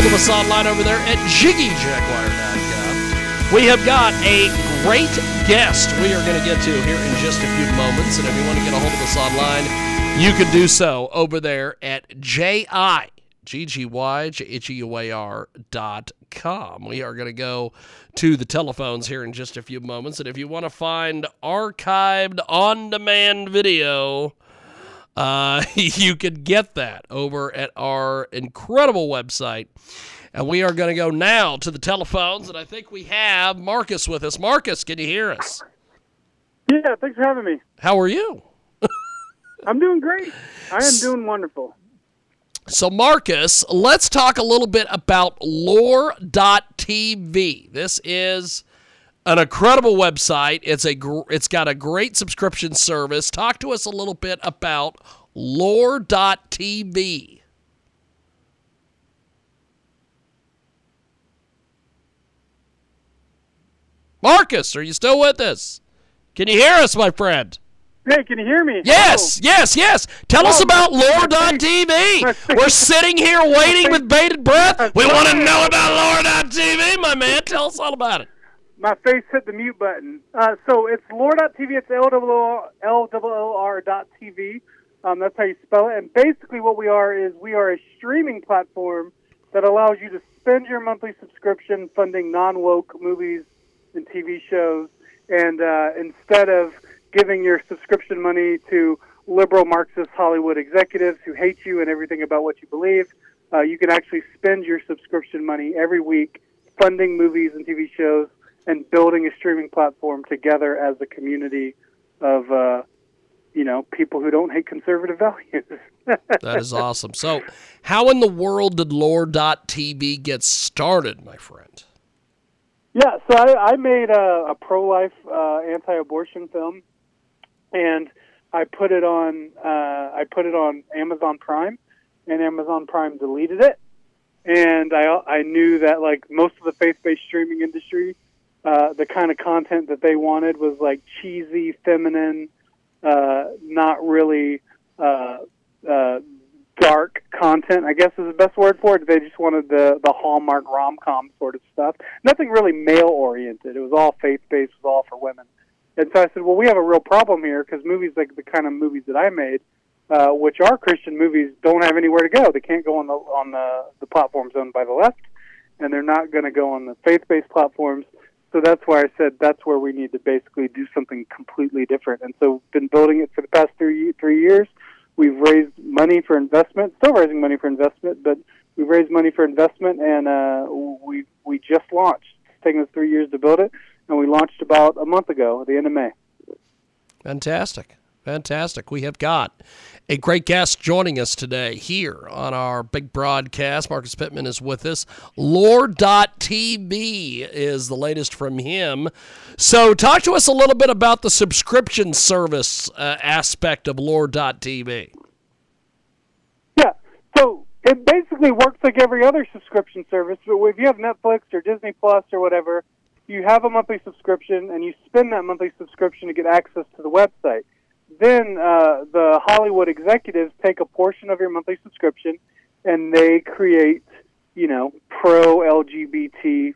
Today. Get a hold of us online over there at jiggyjaguar.com. We have got a great guest we are going to get to here in just a few moments. And if you want to get a hold of us online, you can do so over there at J-I-G-G-Y-J-H-E-U-A-R dot com. We are going to go to the telephones here in just a few moments. And if you want to find archived on-demand video, uh, you can get that over at our incredible website. And we are going to go now to the telephones, and I think we have Marcus with us. Marcus, can you hear us? Yeah, thanks for having me. How are you? I'm doing great. I am doing wonderful. So, Marcus, let's talk a little bit about loor.tv. This is an incredible website. It's a gr- it's got a great subscription service. Talk to us a little bit about loor.tv. Marcus, are you still with us? Can you hear us, my friend? Hey, can you hear me? Yes, Hello. yes, yes. Tell us Oh, about my loor.tv. We're sitting here waiting with bated breath. We want to know about loor.tv, my man. Tell us all about it. My face hit the mute button. Uh, so it's loor.tv. It's L-O-O-R dot TV. Um, that's how you spell it. And basically what we are is we are a streaming platform that allows you to spend your monthly subscription funding non-woke movies and TV shows. And uh, instead of giving your subscription money to liberal Marxist Hollywood executives who hate you and everything about what you believe, uh, you can actually spend your subscription money every week funding movies and TV shows and building a streaming platform together as a community of, uh, you know, people who don't hate conservative values. That is awesome. So, how in the world did loor.tv get started, my friend? Yeah, so I, I made a, a pro-life uh, anti-abortion film, and I put it on uh, I put it on Amazon Prime, and Amazon Prime deleted it. And I I knew that like most of the faith-based streaming industry, uh, the kind of content that they wanted was like cheesy, feminine, uh, not really uh, uh, dark content. I guess is the best word for it. They just wanted the the hallmark rom com sort of stuff. Nothing really male oriented. It was all faith based. It was all for women. And so I said, well, we have a real problem here because movies like the kind of movies that I made, uh, which are Christian movies, don't have anywhere to go. They can't go on the on the the platforms owned by the left, and they're not going to go on the faith based platforms. So that's why I said that's where we need to basically do something completely different. And so we've been building it for the past three three years. We've raised money for investment, still raising money for investment, but we've raised money for investment, and uh, we we just launched. It's taken us three years to build it, and we launched about a month ago, at the end of May. Fantastic. Fantastic. We have got a great guest joining us today here on our big broadcast. Marcus Pittman is with us. Loor.tv is the latest from him. So, talk to us a little bit about the subscription service uh, aspect of Loor.tv. Yeah. So it basically works like every other subscription service. But if you have Netflix or Disney Plus or whatever, you have a monthly subscription and you spend that monthly subscription to get access to the website. Then uh, the Hollywood executives take a portion of your monthly subscription and they create, you know, pro LGBT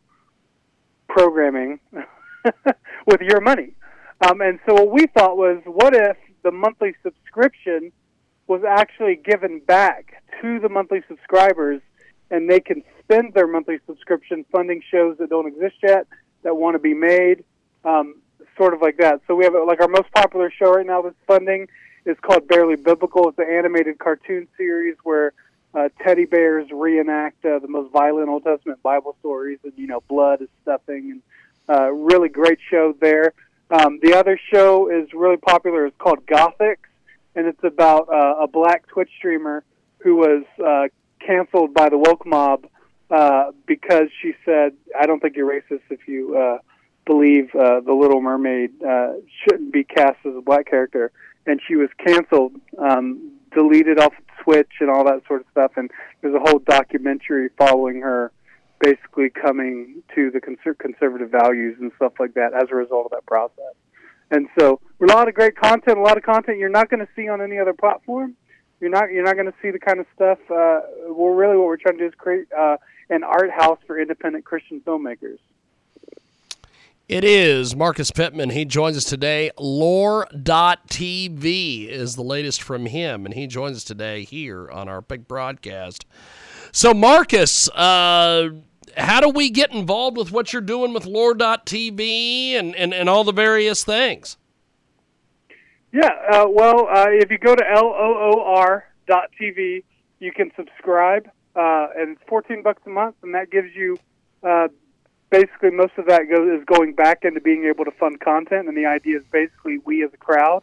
programming with your money. Um, and so what we thought was, what if the monthly subscription was actually given back to the monthly subscribers, and they can spend their monthly subscription funding shows that don't exist yet, that want to be made, um, sort of like that. So we have like our most popular show right now that's funding is called Barely Biblical. It's an animated cartoon series where uh, teddy bears reenact uh, the most violent Old Testament Bible stories, and you know, blood is stuffing, and uh, really great show there. Um, the other show is really popular. It's called Gothics, and it's about uh, a black Twitch streamer who was uh, canceled by the woke mob uh, because she said, "I don't think you're racist if you uh, believe uh, the Little Mermaid uh, shouldn't be cast as a black character." And she was canceled, um, deleted off Twitch, and all that sort of stuff. And there's a whole documentary following her, basically coming to the conser- conservative values and stuff like that as a result of that process. And so, a lot of great content, a lot of content you're not going to see on any other platform. You're not you're not going to see the kind of stuff. Uh, well, really, what we're trying to do is create uh, an art house for independent Christian filmmakers. It is Marcus Pittman. He joins us today. Loor.tv is the latest from him, and he joins us today here on our big broadcast. So, Marcus, uh, how do we get involved with what you're doing with Loor.tv and, and, and all the various things? Yeah, uh, well, uh, if you go to loor.tv, you can subscribe, uh, and it's 14 bucks a month, and that gives you uh, basically most of that goes is going back into being able to fund content, and the idea is basically we as a crowd,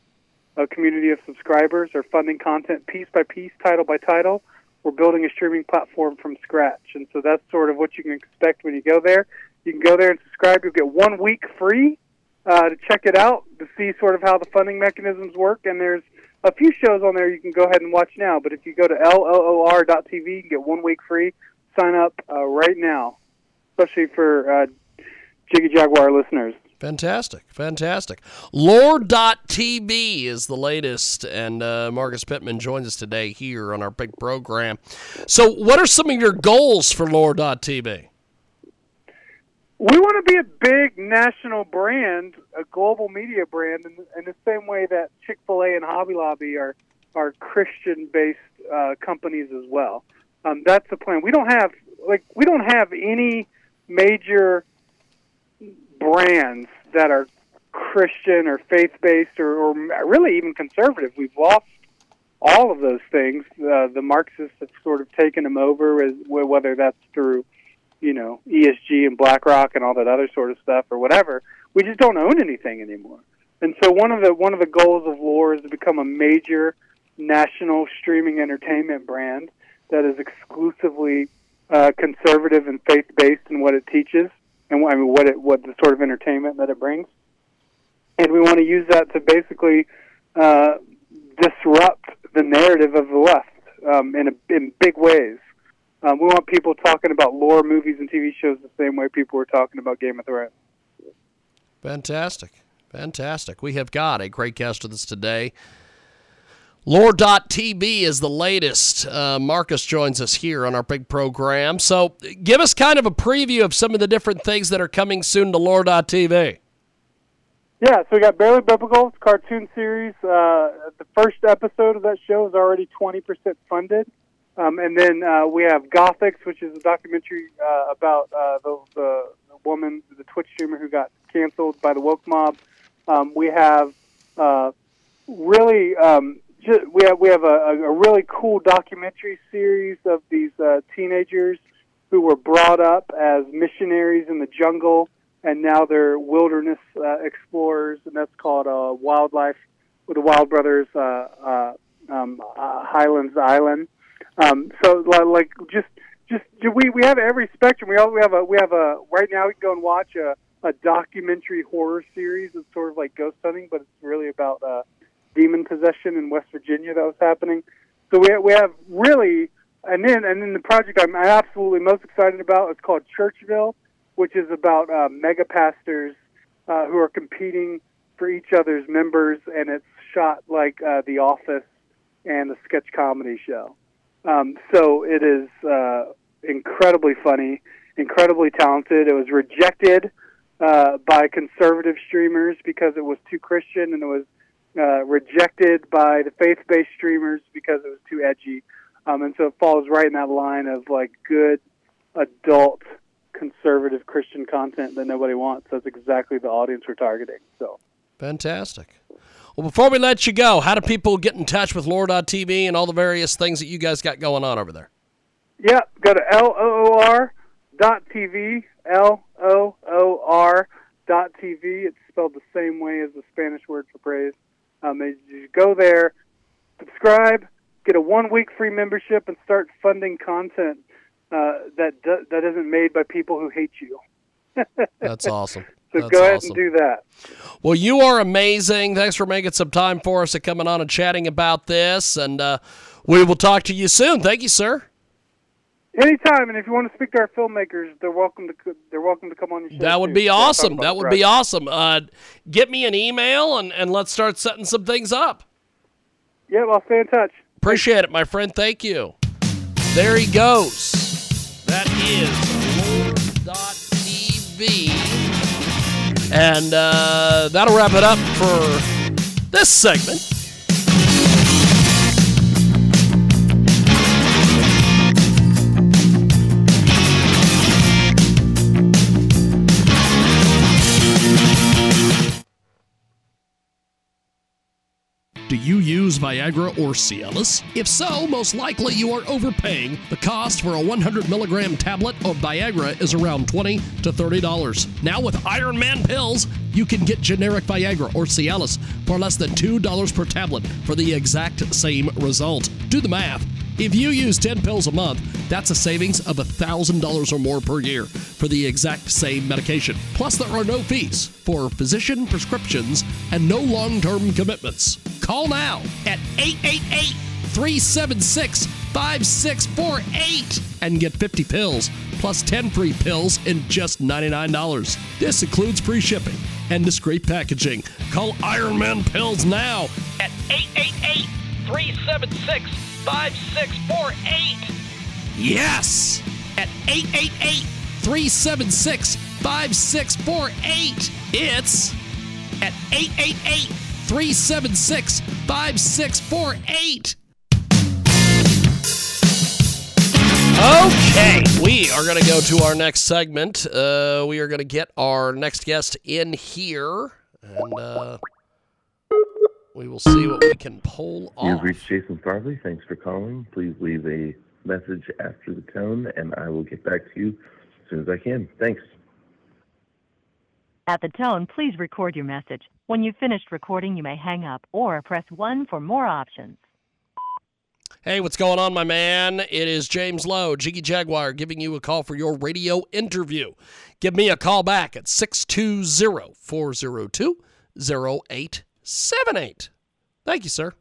a community of subscribers, are funding content piece by piece, title by title. We're building a streaming platform from scratch, and so that's sort of what you can expect when you go there. You can go there and subscribe. You'll get one week free uh, to check it out to see sort of how the funding mechanisms work. And there's a few shows on there you can go ahead and watch now. But if you go to loor.tv, you can get one week free. Sign up uh, right now especially for uh, Jiggy Jaguar listeners. Fantastic, fantastic. Loor.tv is the latest, and uh, Marcus Pittman joins us today here on our big program. So, what are some of your goals for Loor.tv? We want to be a big national brand, a global media brand, in, in the same way that Chick Fil A and Hobby Lobby are are Christian-based uh, companies as well. Um, that's the plan. We don't have like we don't have any major brands that are Christian or faith based or, or really even conservative. We've lost all of those things. Uh, the Marxists have sort of taken them over, whether that's through, you know, ESG and BlackRock and all that other sort of stuff or whatever. We just don't own anything anymore. And so one of the one of the goals of Loor is to become a major national streaming entertainment brand that is exclusively uh, conservative and faith based in what it teaches and I mean what it what the sort of entertainment that it brings, and we want to use that to basically uh, disrupt the narrative of the left um, in a, in big ways. Um, we want people talking about Loor movies and TV shows the same way people were talking about Game of Thrones. Fantastic. Fantastic. We have got a great guest with us today. Loor.tv is the latest. Uh, Marcus joins us here on our big program. So, give us kind of a preview of some of the different things that are coming soon to Loor.tv. Yeah, so we got Barely Biblical, cartoon series. Uh, the first episode of that show is already 20% funded. Um, and then uh, we have Gothics, which is a documentary uh, about uh, the, the, the, woman, the Twitch streamer who got canceled by the woke mob. Um, we have uh, really um, just, we have we have a, a really cool documentary series of these uh, teenagers who were brought up as missionaries in the jungle, and now they're wilderness uh, explorers, and that's called uh, Wildlife with the Wild Brothers uh, uh, um, uh, Highlands Island. Um, so like just just we we have every spectrum. We all, we have a we have a right now we can go and watch a a documentary horror series. It's sort of like ghost hunting, but it's really about uh, demon possession in West Virginia that was happening. So we we have really, and then and then the project I'm absolutely most excited about is called Churchville, which is about uh, mega pastors uh, who are competing for each other's members, and it's shot like uh, The Office and the sketch comedy show. Um, so it is uh, incredibly funny, incredibly talented. It was rejected uh, by conservative streamers because it was too Christian and it was uh, rejected by the faith-based streamers because it was too edgy, um, and so it falls right in that line of like good adult conservative Christian content that nobody wants. That's exactly the audience we're targeting. So fantastic. Well, before we let you go, how do people get in touch with Loor.tv and all the various things that you guys got going on over there? Yeah, go to L O O R dot TV, L O O R dot TV. It's spelled the same way as the Spanish word for praise. Um, you go there, subscribe, get a one week free membership and start funding content uh, that do- that isn't made by people who hate you. That's awesome. So That's go ahead awesome. and do that. Well, you are amazing. Thanks for making some time for us and coming on and chatting about this. And uh, we will talk to you soon. Thank you, sir. Anytime, and if you want to speak to our filmmakers, they're welcome to they're welcome to come on your show. That would be talk awesome. That would be awesome. Uh, get me an email and, and let's start setting some things up. Yeah, well, stay in touch. Appreciate it, my friend. Thank you. There he goes. That is Loor.tv. And uh, that'll wrap it up for this segment. Do you use Viagra or Cialis? If so, most likely you are overpaying. The cost for a 100 milligram tablet of Viagra is around 20 to $30. Now with Iron Man pills, you can get generic Viagra or Cialis for less than $2 per tablet for the exact same result. Do the math. If you use 10 pills a month, that's a savings of $1,000 or more per year for the exact same medication. Plus, there are no fees for physician prescriptions and no long term commitments. Call now at 888 376 5648 and get 50 pills plus 10 free pills in just $99. This includes free shipping and discreet packaging. Call Iron Man Pills now at 888 376 5648. Yes! At 888 376 5648. It's at 888 376 5648. Okay, we are going to go to our next segment. Uh, we are going to get our next guest in here, and uh, we will see what we can pull off. You've reached Jason Farley. Thanks for calling. Please leave a message after the tone, and I will get back to you as soon as I can. Thanks. At the tone, please record your message. When you've finished recording, you may hang up or press 1 for more options. Hey, what's going on, my man? It is James Lowe, Jiggy Jaguar, giving you a call for your radio interview. Give me a call back at 620 402 0878. Thank you, sir.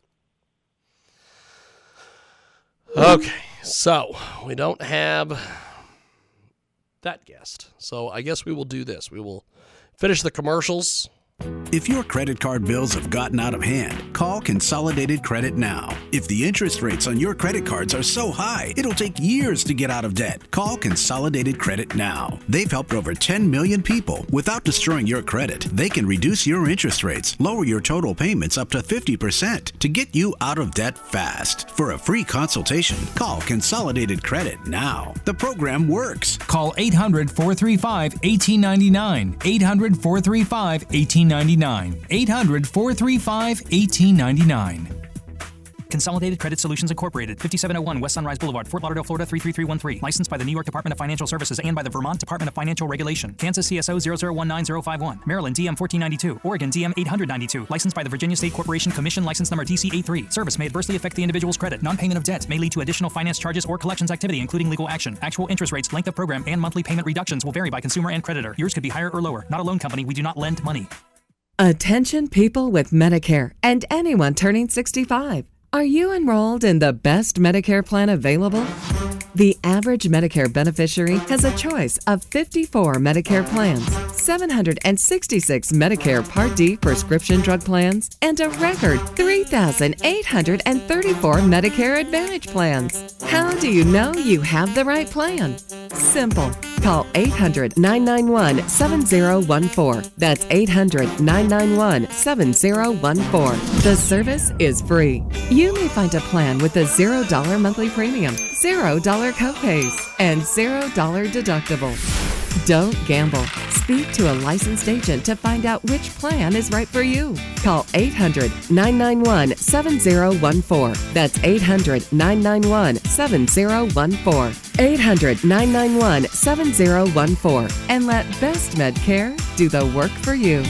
Okay, so we don't have that guest. So I guess we will do this. We will finish the commercials. If your credit card bills have gotten out of hand, call Consolidated Credit now. If the interest rates on your credit cards are so high, it'll take years to get out of debt. Call Consolidated Credit now. They've helped over 10 million people. Without destroying your credit, they can reduce your interest rates, lower your total payments up to 50% to get you out of debt fast. For a free consultation, call Consolidated Credit now. The program works. Call 800 435 1899. 800 435 1899. 800 435 1899. Consolidated Credit Solutions Incorporated, 5701 West Sunrise Boulevard, Fort Lauderdale, Florida 33313. Licensed by the New York Department of Financial Services and by the Vermont Department of Financial Regulation. Kansas CSO 0019051. Maryland DM 1492. Oregon DM 892. Licensed by the Virginia State Corporation Commission license number DC83. Service may adversely affect the individual's credit. Non-payment of debt may lead to additional finance charges or collections activity, including legal action. Actual interest rates, length of program, and monthly payment reductions will vary by consumer and creditor. Yours could be higher or lower. Not a loan company. We do not lend money. Attention people with Medicare and anyone turning 65. Are you enrolled in the best Medicare plan available? The average Medicare beneficiary has a choice of 54 Medicare plans, 766 Medicare Part D prescription drug plans, and a record 3,834 Medicare Advantage plans. How do you know you have the right plan? Simple. Call 800 991 7014. That's 800 991 7014. The service is free. You may find a plan with a $0 monthly premium, $0 copays, and $0 deductible. Don't gamble. Speak to a licensed agent to find out which plan is right for you. Call 800 991 7014. That's 800 991 7014. 800 991 7014. And let Best Medcare do the work for you.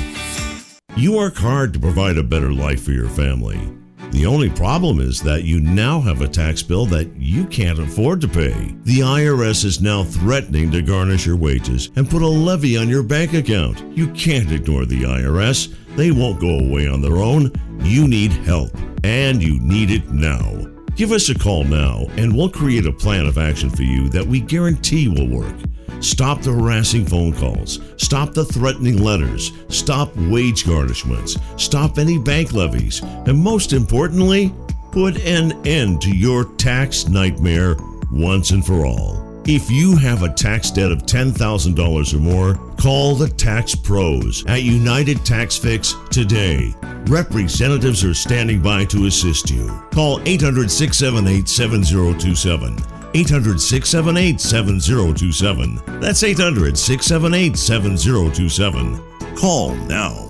You work hard to provide a better life for your family. The only problem is that you now have a tax bill that you can't afford to pay. The IRS is now threatening to garnish your wages and put a levy on your bank account. You can't ignore the IRS. They won't go away on their own. You need help, and you need it now. Give us a call now, and we'll create a plan of action for you that we guarantee will work. Stop the harassing phone calls. Stop the threatening letters. Stop wage garnishments. Stop any bank levies. And most importantly, put an end to your tax nightmare once and for all. If you have a tax debt of $10,000 or more, call the Tax Pros at United Tax Fix today. Representatives are standing by to assist you. Call 800 678 7027. 800 678 7027. That's 800 678 7027. Call now.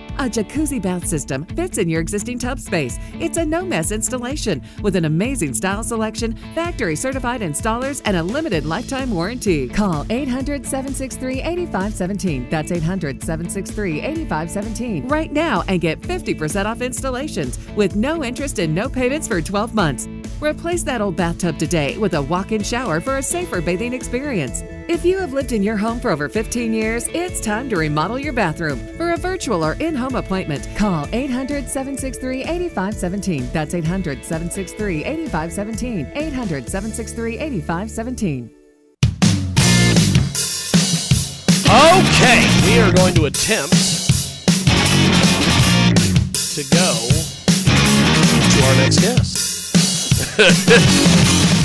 A jacuzzi bath system fits in your existing tub space. It's a no mess installation with an amazing style selection, factory certified installers, and a limited lifetime warranty. Call 800 763 8517. That's 800 763 8517 right now and get 50% off installations with no interest and no payments for 12 months. Replace that old bathtub today with a walk in shower for a safer bathing experience. If you have lived in your home for over 15 years, it's time to remodel your bathroom. For a virtual or in home appointment, call 800 763 8517. That's 800 763 8517. 800 763 8517. Okay, we are going to attempt to go to our next guest.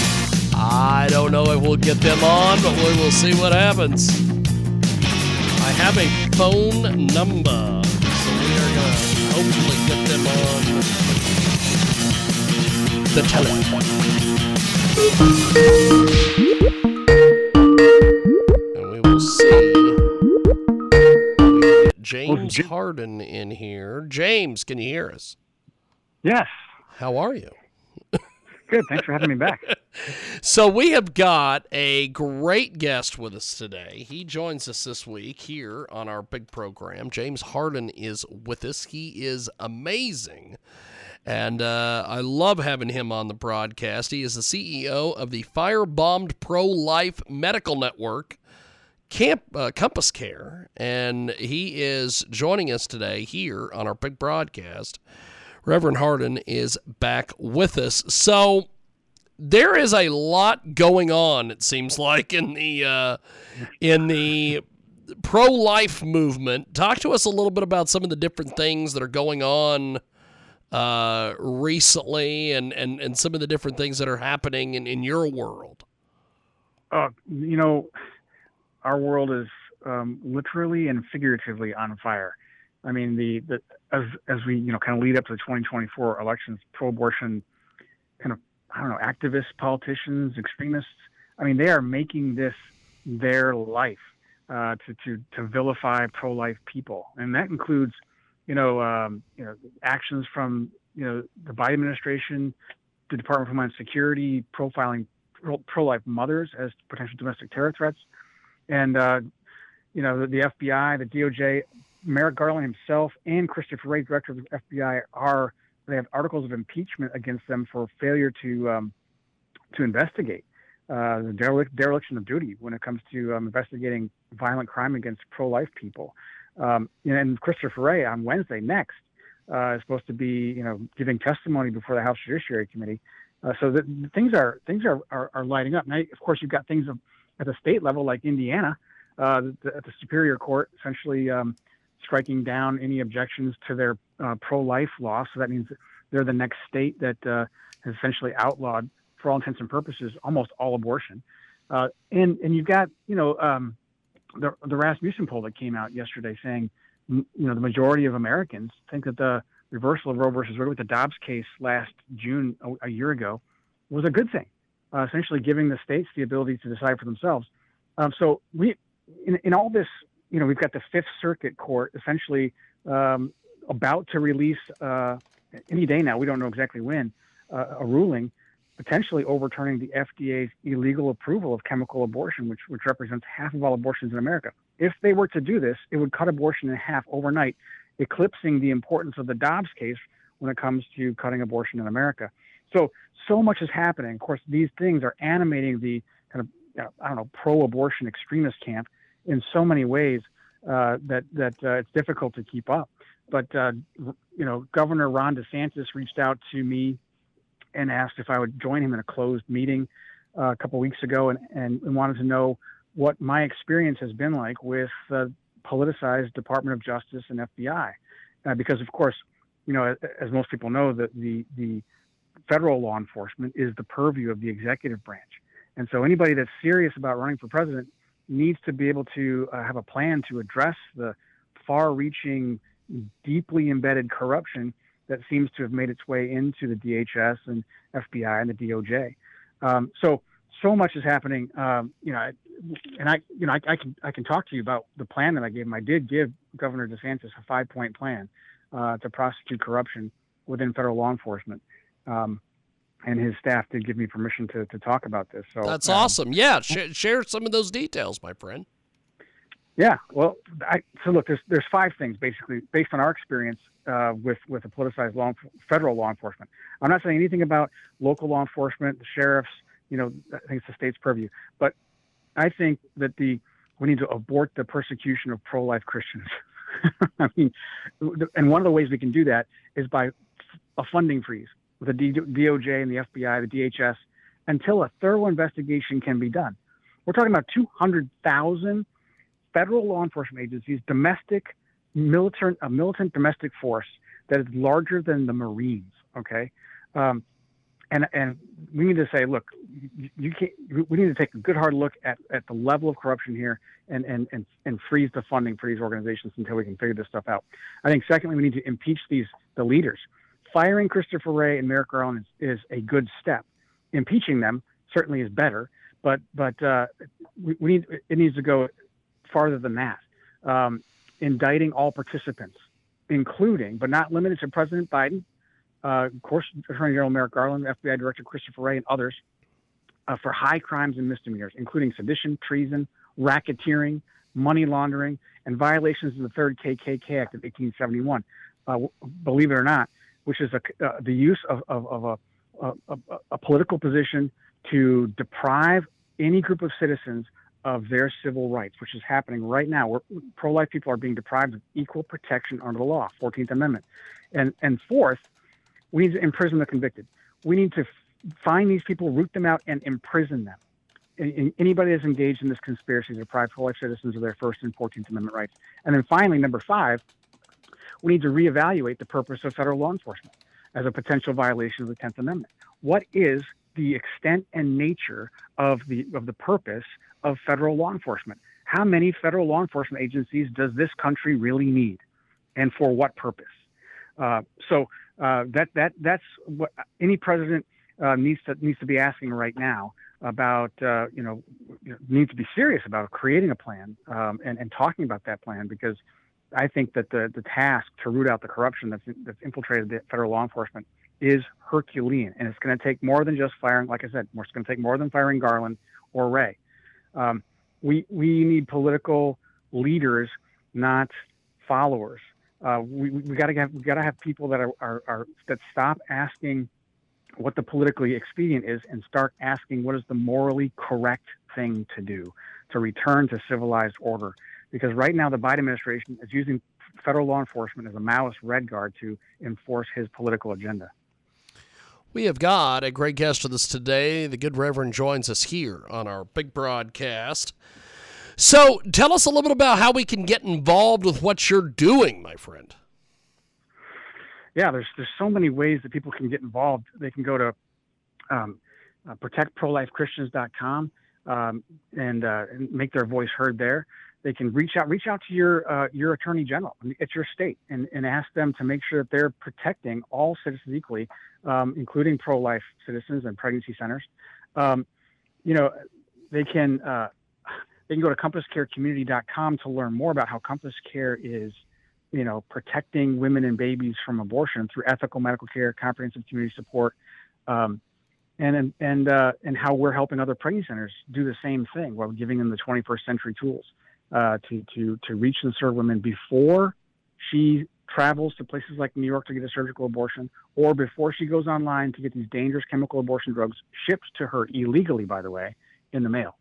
I don't know if we'll get them on, but we will see what happens. I have a phone number, so we are going to hopefully get them on the telephone. And we will see. We get oh, James Harden in here. James, can you hear us? Yes. How are you? Good. Thanks for having me back. So we have got a great guest with us today. He joins us this week here on our big program. James Harden is with us. He is amazing. And uh, I love having him on the broadcast. He is the CEO of the Firebombed Pro Life Medical Network, Camp uh, Compass Care, and he is joining us today here on our big broadcast. Reverend Harden is back with us. So there is a lot going on. It seems like in the uh, in the pro life movement. Talk to us a little bit about some of the different things that are going on uh, recently, and, and and some of the different things that are happening in, in your world. Uh, you know, our world is um, literally and figuratively on fire. I mean, the, the as as we you know kind of lead up to the 2024 elections, pro-abortion kind of I don't know activists, politicians, extremists. I mean, they are making this their life uh, to to to vilify pro-life people, and that includes you know um, you know actions from you know the Biden administration, the Department of Homeland Security profiling pro-life mothers as potential domestic terror threats, and uh, you know the, the FBI, the DOJ, Merrick Garland himself and Christopher Wray, director of the FBI, are they have articles of impeachment against them for failure to um, to investigate uh, the derelict, dereliction of duty when it comes to um, investigating violent crime against pro-life people. Um, and Christopher Wray on Wednesday next uh, is supposed to be you know giving testimony before the House Judiciary Committee. Uh, so things are things are, are, are lighting up. Now, of course, you've got things of, at the state level like Indiana, uh, the, at the Superior Court, essentially um, striking down any objections to their uh, pro-life law. So that means they're the next state that uh, has essentially outlawed, for all intents and purposes, almost all abortion. Uh, and and you've got you know um, the the Rasmussen poll that came out yesterday saying you know the majority of Americans think that the reversal of Roe versus Wade with the Dobbs case last June a, a year ago was a good thing, uh, essentially giving the states the ability to decide for themselves. Um, so we in, in all this you know, we've got the Fifth Circuit Court essentially um, about to release uh, any day now. We don't know exactly when uh, a ruling potentially overturning the FDA's illegal approval of chemical abortion, which which represents half of all abortions in America. If they were to do this, it would cut abortion in half overnight, eclipsing the importance of the Dobbs case when it comes to cutting abortion in America. So so much is happening. Of course, these things are animating the kind of I don't know pro-abortion extremist camp in so many ways uh, that that uh, it's difficult to keep up. But uh, you know, Governor Ron DeSantis reached out to me and asked if I would join him in a closed meeting uh, a couple weeks ago, and, and, and wanted to know what my experience has been like with the politicized Department of Justice and FBI, uh, because of course, you know, as, as most people know, that the the federal law enforcement is the purview of the executive branch, and so anybody that's serious about running for president needs to be able to uh, have a plan to address the far-reaching, deeply embedded corruption that seems to have made its way into the DHS and FBI and the DOJ. Um, so so much is happening. Um, you know, and I you know I, I, can I can talk to you about the plan that I gave him. I did give Governor DeSantis a five point plan uh, to prosecute corruption within federal law enforcement. Um, and his staff did give me permission to, to talk about this. So that's um, awesome. Yeah, sh- share some of those details, my friend. Yeah, well, I, so look, there's there's five things basically based on our experience uh, with with the politicized law federal law enforcement. I'm not saying anything about local law enforcement, the sheriffs. You know, I think it's the state's purview. But I think that the we need to abort the persecution of pro-life Christians. I mean, and one of the ways we can do that is by a funding freeze the DOJ and the FBI, the DHS, until a thorough investigation can be done. We're talking about 200,000 federal law enforcement agencies, domestic, militant, a militant domestic force that is larger than the Marines. Okay, um, and and we need to say, look, you can't. We need to take a good hard look at, at the level of corruption here, and, and and and freeze the funding for these organizations until we can figure this stuff out. I think secondly, we need to impeach these the leaders. Firing Christopher Wray and Merrick Garland is, is a good step. Impeaching them certainly is better, but but uh, we, we need it needs to go farther than that. Um, indicting all participants, including but not limited to President Biden, uh, of course, Attorney General Merrick Garland, FBI Director Christopher Wray, and others uh, for high crimes and misdemeanors, including sedition, treason, racketeering, money laundering, and violations of the Third KKK Act of 1871. Uh, believe it or not, which is a, uh, the use of, of, of a, a, a political position to deprive any group of citizens of their civil rights, which is happening right now. Where pro-life people are being deprived of equal protection under the law, 14th Amendment. And and fourth, we need to imprison the convicted. We need to find these people, root them out, and imprison them. Anybody that's engaged in this conspiracy to deprive pro-life citizens of their First and 14th Amendment rights. And then finally, number five, we need to reevaluate the purpose of federal law enforcement as a potential violation of the 10th Amendment. What is the extent and nature of the of the purpose of federal law enforcement. How many federal law enforcement agencies does this country really need, and for what purpose? Uh, so uh, that that that's what any president uh, needs to needs to be asking right now about uh, you know needs to be serious about creating a plan um, and, and talking about that plan because I think that the the task to root out the corruption that's that's infiltrated the federal law enforcement is Herculean, and it's going to take more than just firing. Like I said, it's going to take more than firing Garland or Wray. Um, we we need political leaders, not followers. Uh, we we got to have we got to have people that are, are, are that stop asking what the politically expedient is and start asking what is the morally correct thing to do to return to civilized order. Because right now the Biden administration is using federal law enforcement as a Maoist red guard to enforce his political agenda. We have got a great guest with us today. The good Reverend joins us here on our big broadcast. So tell us a little bit about how we can get involved with what you're doing, my friend. Yeah, there's there's so many ways that people can get involved. They can go to um, uh, protectprolifechristians.com um, and, uh, and make their voice heard there they can reach out reach out to your uh, your attorney general at your state and, and ask them to make sure that they're protecting all citizens equally, um, including pro life citizens and pregnancy centers. Um, you know, they can. Uh, they can go to compasscarecommunity.com to learn more about how Compass Care is, you know, protecting women and babies from abortion through ethical medical care, comprehensive community support, um, and and uh, and how we're helping other pregnancy centers do the same thing while giving them the 21st century tools uh, to to to reach and serve women before she travels to places like New York to get a surgical abortion, or before she goes online to get these dangerous chemical abortion drugs shipped to her illegally, by the way, in the mail.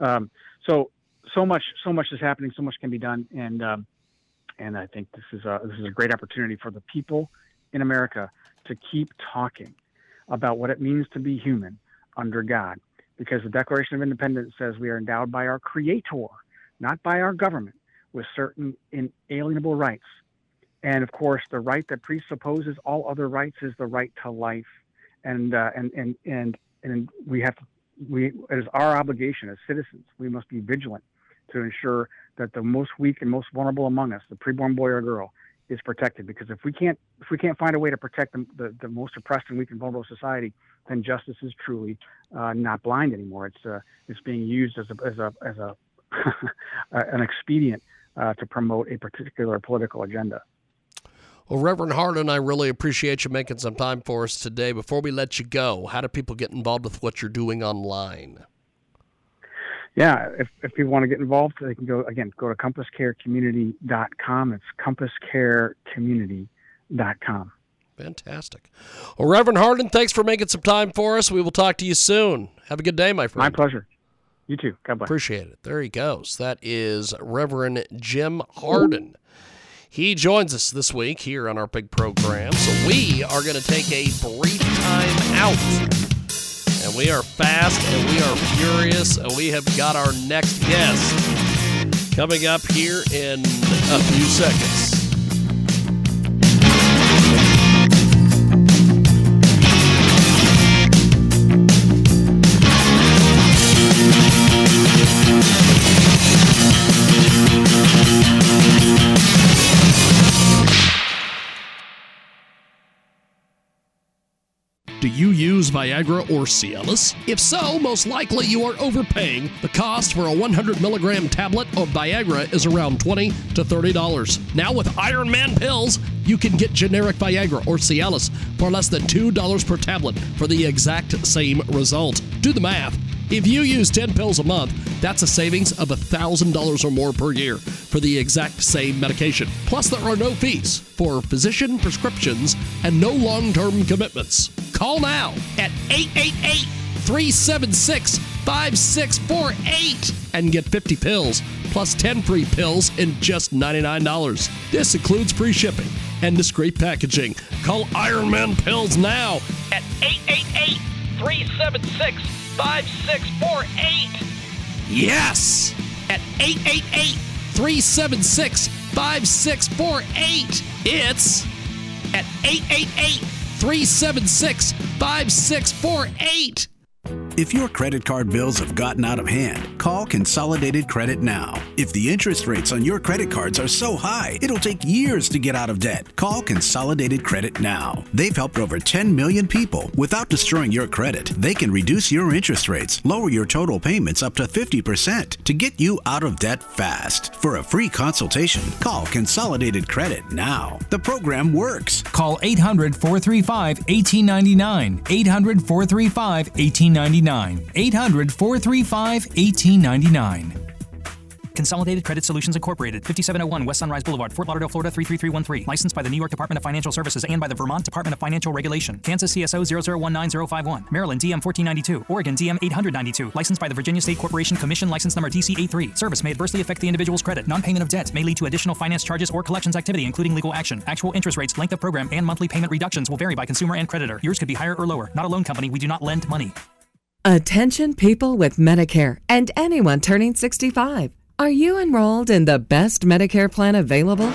Um, so so much so much is happening, so much can be done, and um, and I think this is a this is a great opportunity for the people in America to keep talking about what it means to be human under God, because the Declaration of Independence says we are endowed by our Creator, not by our government, with certain inalienable rights. And of course, the right that presupposes all other rights is the right to life, and uh, and and and and we have to we it is our obligation as citizens. We must be vigilant to ensure that the most weak and most vulnerable among us, the preborn boy or girl, is protected. Because if we can't if we can't find a way to protect the the, the most oppressed and weak and vulnerable society, then justice is truly uh, not blind anymore. It's uh, it's being used as a as a as a an expedient uh, to promote a particular political agenda. Well, Reverend Harden, I really appreciate you making some time for us today. Before we let you go, how do people get involved with what you're doing online? Yeah, if, if people want to get involved, they can go, again, go to compasscarecommunity.com. It's compasscarecommunity.com. Fantastic. Well, Reverend Harden, thanks for making some time for us. We will talk to you soon. Have a good day, my friend. My pleasure. You too. God bless. Appreciate it. There he goes. That is Reverend Jim Harden. He joins us this week here on our big program. So we are going to take a brief time out. And we are fast and we are furious. And we have got our next guest coming up here in a few seconds. Do you use Viagra or Cialis? If so, most likely you are overpaying. The cost for a 100 milligram tablet of Viagra is around 20 to $30. Now with Iron Man pills, you can get generic Viagra or Cialis for less than $2 per tablet for the exact same result. Do the math. If you use 10 pills a month, that's a savings of $1,000 or more per year for the exact same medication. Plus, there are no fees for physician prescriptions and no long term commitments. Call now at 888 376 5648 and get 50 pills plus 10 free pills in just $99. This includes free shipping and discreet packaging. Call Iron Man Pills now at 888 376 5648. Yes! At 888 376 5648. It's at 888 376 5648. If your credit card bills have gotten out of hand, call Consolidated Credit now. If the interest rates on your credit cards are so high, it'll take years to get out of debt. Call Consolidated Credit now. They've helped over 10 million people without destroying your credit. They can reduce your interest rates, lower your total payments up to 50% to get you out of debt fast. For a free consultation, call Consolidated Credit now. The program works. Call 800 435 1899. 800 435 1899. 800 435 1899. Consolidated Credit Solutions Incorporated, 5701 West Sunrise Boulevard, Fort Lauderdale, Florida 33313. Licensed by the New York Department of Financial Services and by the Vermont Department of Financial Regulation. Kansas CSO 0019051. Maryland DM 1492. Oregon DM 892. Licensed by the Virginia State Corporation Commission license number DC83. Service may adversely affect the individual's credit. Non-payment of debt may lead to additional finance charges or collections activity, including legal action. Actual interest rates, length of program, and monthly payment reductions will vary by consumer and creditor. Yours could be higher or lower. Not a loan company. We do not lend money. Attention people with Medicare and anyone turning 65. Are you enrolled in the best Medicare plan available?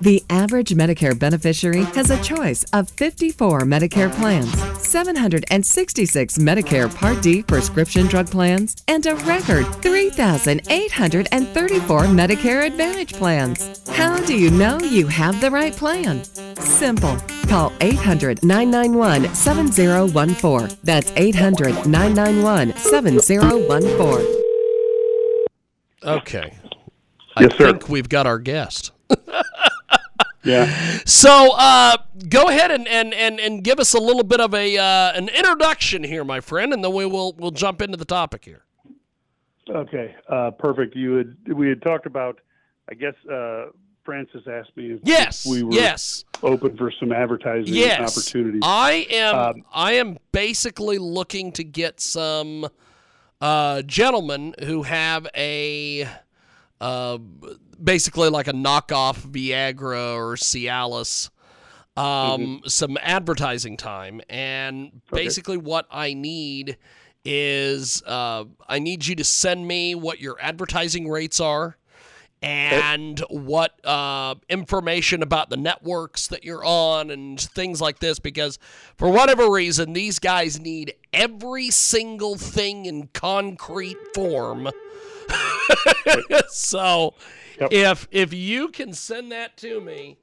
The average Medicare beneficiary has a choice of 54 Medicare plans, 766 Medicare Part D prescription drug plans, and a record 3,834 Medicare Advantage plans. How do you know you have the right plan? Simple. Call 800 991 7014. That's 800 991 7014. Okay. Yes, I sir. think we've got our guest. Yeah. So uh, go ahead and, and, and, and give us a little bit of a uh, an introduction here, my friend, and then we will we'll jump into the topic here. Okay. Uh, perfect. You had we had talked about. I guess uh, Francis asked me if Yes, we were yes. open for some advertising Yes, opportunities. I am. Um, I am basically looking to get some uh, gentlemen who have a uh, basically like a knockoff Viagra or Cialis. Um, some advertising time, and basically what I need is uh, I need you to send me what your advertising rates are and what uh, information about the networks that you're on and things like this because for whatever reason these guys need every single thing in concrete form so if if you can send that to me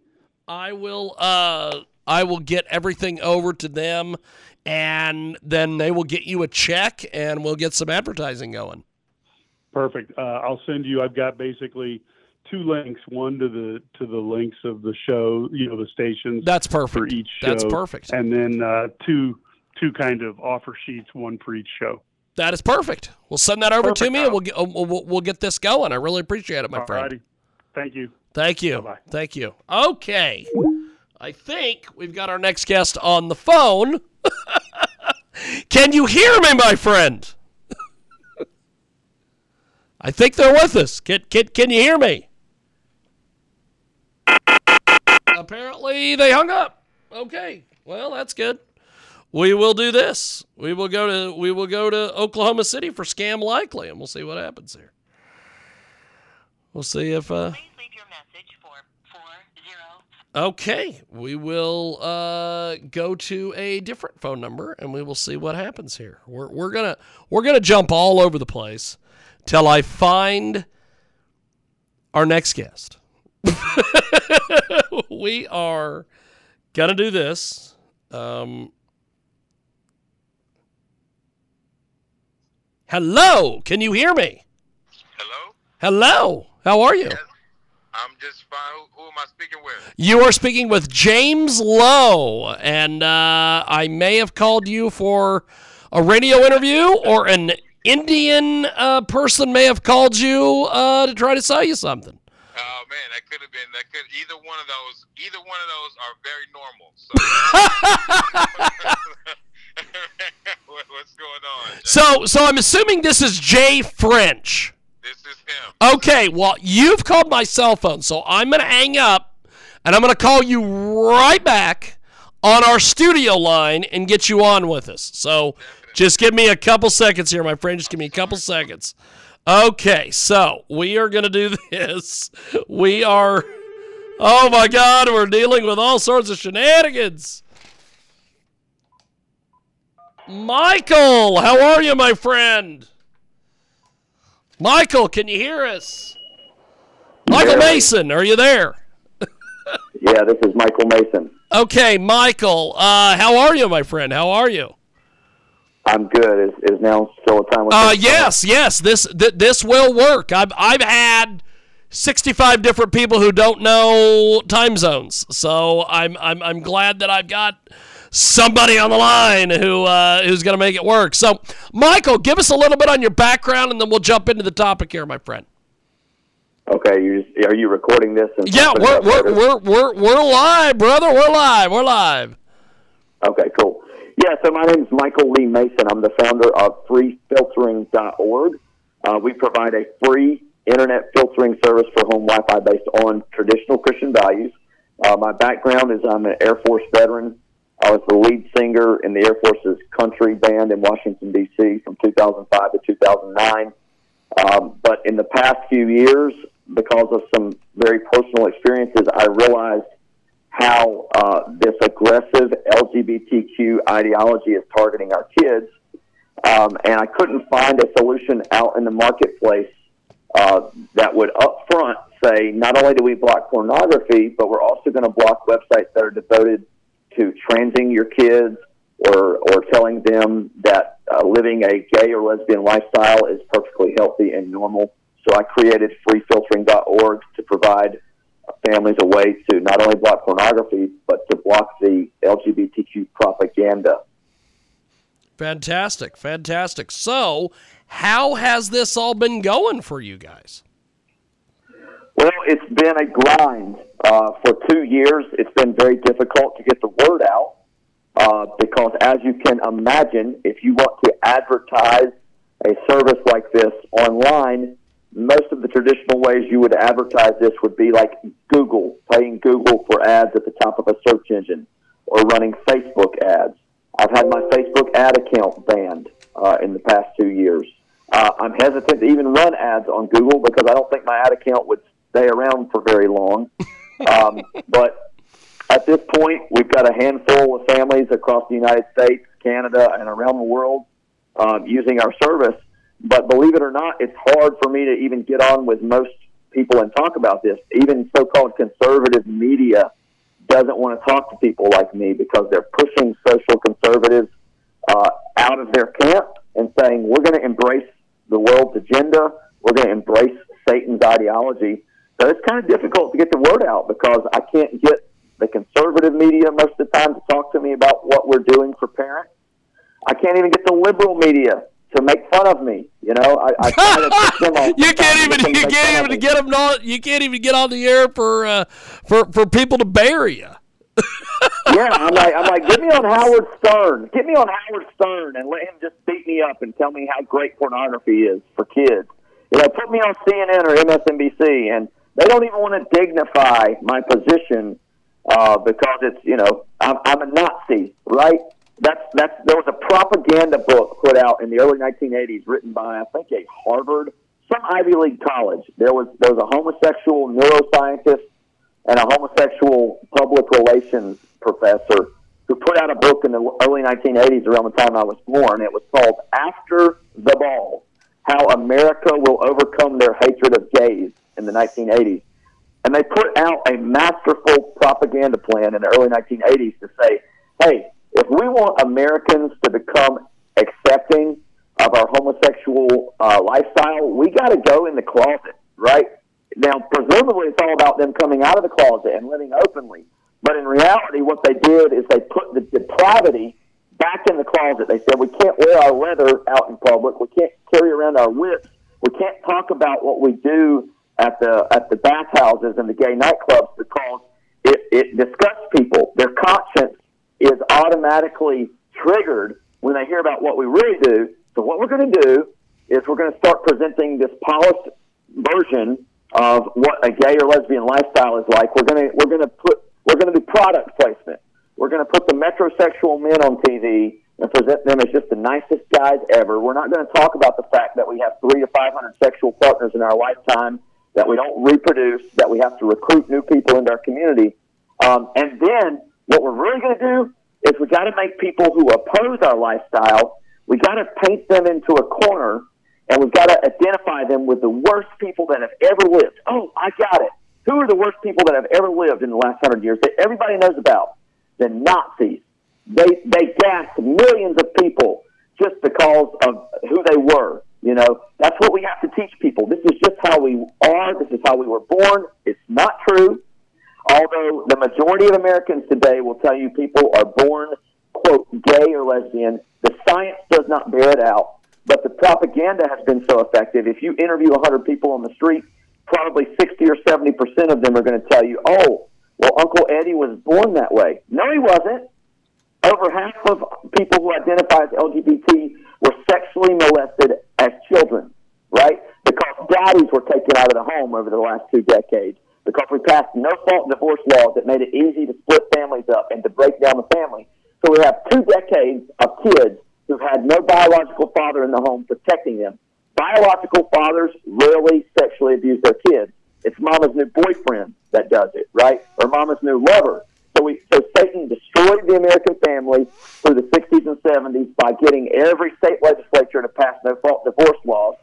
i will uh i will get everything over to them and then they will get you a check and we'll get some advertising going Perfect. Uh, I'll send you. I've got basically two links. One to the to the links of the show. You know the stations. That's perfect. for each show. That's perfect. And then uh, two two kind of offer sheets, one for each show. That is perfect. We'll send that over to Perfect. me, and we'll get uh, we'll, we'll get this going. I really appreciate it, my friend. Thank you. Thank you. Bye. Thank you. Okay, I think we've got our next guest on the phone. Can you hear me, my friend? I think they're with us. Can can, can you hear me? Apparently, they hung up. Okay. Well, that's good. We will do this. We will go to we will go to Oklahoma City for Scam Likely, and we'll see what happens here. We'll see if. Uh, okay, we will uh, go to a different phone number, and we will see what happens here. We're we're gonna we're gonna jump all over the place till I find our next guest. we are gonna do this. Um, hello, can you hear me? Hello. Hello. How are you? I'm just fine. Who, who am I speaking with? You are speaking with James Lowe, and uh, I may have called you for a radio interview, or an Indian uh, person may have called you uh, to try to sell you something. Oh man, that could have been that could either one of those. Either one of those are very normal. So what's going on? So, so I'm assuming this is Jay French. This is him. Okay, well, you've called my cell phone, so I'm going to hang up and I'm going to call you right back on our studio line and get you on with us. So just give me a couple seconds here, my friend. Just give me a couple seconds. Okay, so we are going to do this. We are, oh my God, we're dealing with all sorts of shenanigans. Michael, how are you, my friend? Michael, can you hear us? Michael Mason, are you there? Yeah, this is Michael Mason. Okay, Michael, uh, how are you, my friend? How are you? I'm good. Is, is now still a time? Uh, yes, yes. This th- this will work. I've I've had 65 different people who don't know time zones, so I'm I'm I'm glad that I've got somebody on the line who uh, who's going to make it work. So, Michael, give us a little bit on your background, and then we'll jump into the topic here, my friend. Okay, you just, are you recording this? And Yeah, we're we're we're we're, we're live, brother. We're live. We're live. Okay, cool. Yeah, so my name is Michael Lee Mason. I'm the founder of freefiltering.org. Uh, we provide a free internet filtering service for home Wi-Fi based on traditional Christian values. Uh, my background is I'm an Air Force veteran. I was the lead singer in the Air Force's country band in Washington, D.C. from 2005 to 2009. Um, but in the past few years, because of some very personal experiences, I realized how uh, this aggressive LGBTQ ideology is targeting our kids. Um, and I couldn't find a solution out in the marketplace uh, that would upfront say not only do we block pornography, but we're also going to block websites that are devoted to transing your kids or, or telling them that uh, living a gay or lesbian lifestyle is perfectly healthy and normal. So I created freefiltering.org to provide families a way to not only block pornography, but to block the LGBTQ propaganda. Fantastic, fantastic. So, how has this all been going for you guys? Well, it's been a grind. Uh, for two years, it's been very difficult to get the word out uh, because, as you can imagine, if you want to advertise a service like this online, most of the traditional ways you would advertise this would be like Google, paying Google for ads at the top of a search engine, or running Facebook ads. I've had my Facebook ad account banned uh, in the past two years. Uh, I'm hesitant to even run ads on Google because I don't think my ad account would stay around for very long. Um, but at this point, we've got a handful of families across the United States, Canada, and around the world um, using our service. But believe it or not, it's hard for me to even get on with most people and talk about this. Even so called conservative media doesn't want to talk to people like me because they're pushing social conservatives uh, out of their camp and saying, we're going to embrace the world's agenda, we're going to embrace Satan's ideology. So it's kind of difficult to get the word out because I can't get the conservative media most of the time to talk to me about what we're doing for parents. I can't even get the liberal media to make fun of me. You know, I, I try to you can't even you can't even get them on. You can't even get on the air for uh, for for people to bury you. yeah, I'm like I'm like, get me on Howard Stern. Get me on Howard Stern and let him just beat me up and tell me how great pornography is for kids. You know, put me on CNN or MSNBC, and they don't even want to dignify my position uh, because it's you know I'm, I'm a Nazi, right? That's that's there was a propaganda book put out in the early 1980s, written by I think a Harvard, some Ivy League college. There was there was a homosexual neuroscientist and a homosexual public relations professor who put out a book in the early 1980s, around the time I was born. It was called "After the Ball: How America Will Overcome Their Hatred of Gays" in the 1980s. And they put out a masterful propaganda plan in the early 1980s to say, hey, if we want Americans to become accepting of our homosexual uh, lifestyle, we got to go in the closet, right? Now, presumably, it's all about them coming out of the closet and living openly. But in reality, what they did is they put the depravity back in the closet. They said, we can't wear our leather out in public. We can't carry around our whips. We can't talk about what we do at the at the bathhouses and the gay nightclubs because it, it disgusts people. Their conscience is automatically triggered when they hear about what we really do. So what we're going to do is we're going to start presenting this polished version of what a gay or lesbian lifestyle is like. We're going to we're going to put we're going to do product placement. We're going to put the metrosexual men on TV and present them as just the nicest guys ever. We're not going to talk about the fact that we have three to five hundred sexual partners in our lifetime, that we don't reproduce, that we have to recruit new people into our community, um, and then what we're really going to do is we got to make people who oppose our lifestyle, we got to paint them into a corner and we've got to identify them with the worst people that have ever lived. Oh, I got it. Who are the worst people that have ever lived in the last hundred years that everybody knows about? The Nazis. They they gassed millions of people just because of who they were. You know, that's what we have to teach people. This is just how we are. This is how we were born. It's not true. Although the majority of Americans today will tell you people are born, quote, gay or lesbian, the science does not bear it out. But the propaganda has been so effective. If you interview 100 people on the street, probably 60 or 70% of them are going to tell you, oh, well, Uncle Eddie was born that way. No, he wasn't. Over half of people who identify as LGBT were sexually molested as children, right? Because daddies were taken out of the home over the last two decades because we passed no fault divorce laws that made it easy to split families up and to break down the family. So we have two decades of kids who had no biological father in the home protecting them. Biological fathers rarely sexually abuse their kids. It's mama's new boyfriend that does it, right? Or mama's new lover. So we so Satan destroyed the American family through the 60s and 70s by getting every state legislature fault divorce laws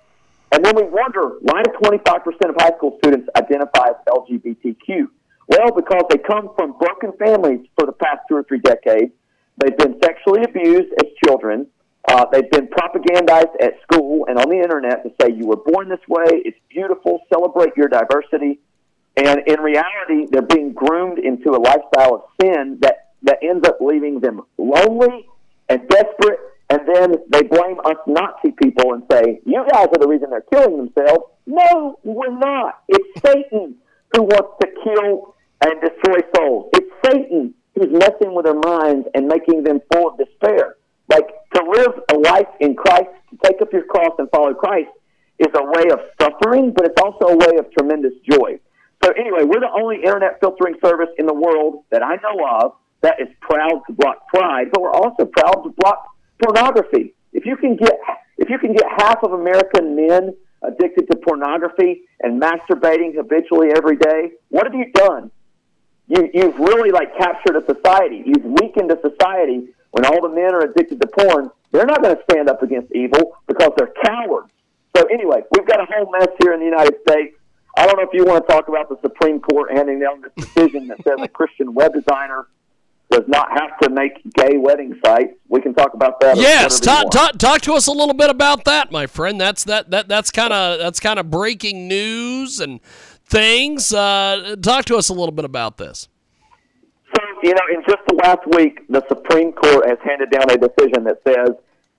and then we wonder why do 25% of high school students identify as LGBTQ? Well, because they come from broken families for the past two or three decades. They've been sexually abused as children. Uh, they've been propagandized at school and on the internet to say you were born this way. It's beautiful. Celebrate your diversity. And in reality, they're being groomed into a lifestyle of sin that, that ends up leaving them lonely and desperate. And then they blame us Nazi people and say, you guys are the reason they're killing themselves. No, we're not. It's Satan who wants to kill and destroy souls. It's Satan who's messing with their minds and making them full of despair. Like to live a life in Christ, to take up your cross and follow Christ is a way of suffering, but it's also a way of tremendous joy. So anyway, we're the only internet filtering service in the world that I know of that is proud to block pride, but we're also proud to block pornography. If you can get if you can get half of American men addicted to pornography and masturbating habitually every day, what have you done? You, you've really like captured a society. You've weakened a society when all the men are addicted to porn. They're not going to stand up against evil because they're cowards. So anyway, we've got a whole mess here in the United States. I don't know if you want to talk about the Supreme Court handing down this decision that says a Christian web designer does not have to make gay wedding sites. We can talk about that. Yes, talk, talk, talk to us a little bit about that, my friend. That's that that that's kind of that's kind of breaking news and things. Uh, talk to us a little bit about this. So you know, in just the last week, the Supreme Court has handed down a decision that says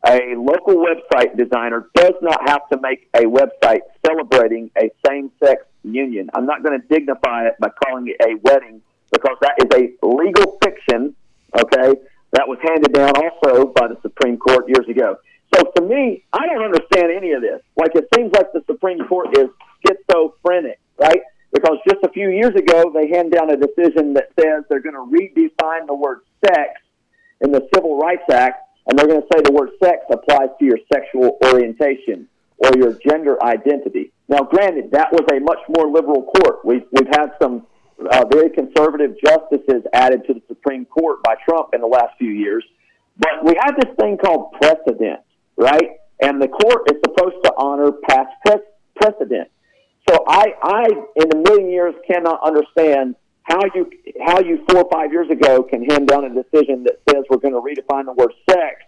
a local website designer does not have to make a website celebrating a same-sex union. I'm not going to dignify it by calling it a wedding because that is a legal fiction, okay, that was handed down also by the Supreme Court years ago. So to me, I don't understand any of this. Like it seems like the Supreme Court is schizophrenic, right? Because just a few years ago, they hand down a decision that says they're going to redefine the word sex in the Civil Rights Act, and they're going to say the word sex applies to your sexual orientation or your gender identity. Now, granted, that was a much more liberal court. We've, we've had some uh, very conservative justices added to the Supreme Court by Trump in the last few years. But we have this thing called precedent, right? And the court is supposed to honor past pre- precedent. So I, I, in a million years, cannot understand how you, how you four or five years ago can hand down a decision that says we're going to redefine the word sex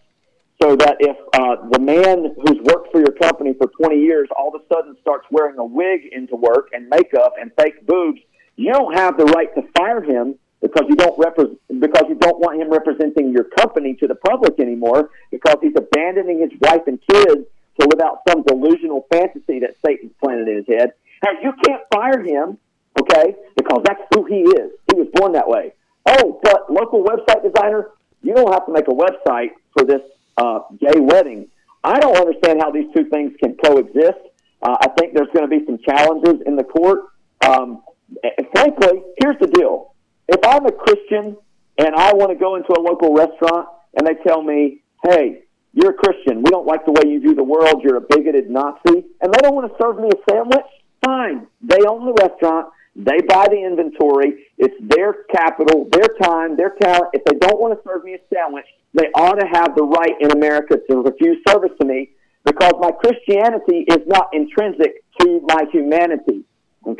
so that if uh, the man who's worked for your company for 20 years all of a sudden starts wearing a wig into work and makeup and fake boobs, you don't have the right to fire him because you don't represent because you don't want him representing your company to the public anymore because he's abandoning his wife and kids to live out some delusional fantasy that Satan's planted in his head. Hey, you can't fire him, okay? Because that's who he is. He was born that way. Oh, but local website designer, you don't have to make a website for this uh, gay wedding. I don't understand how these two things can coexist. Uh, I think there's going to be some challenges in the court. Um, frankly, here's the deal. If I'm a Christian and I want to go into a local restaurant and they tell me, hey, you're a Christian, we don't like the way you view the world, you're a bigoted Nazi, and they don't want to serve me a sandwich, fine. They own the restaurant, they buy the inventory, it's their capital, their time, their talent. If they don't want to serve me a sandwich, they ought to have the right in America to refuse service to me because my Christianity is not intrinsic to my humanity.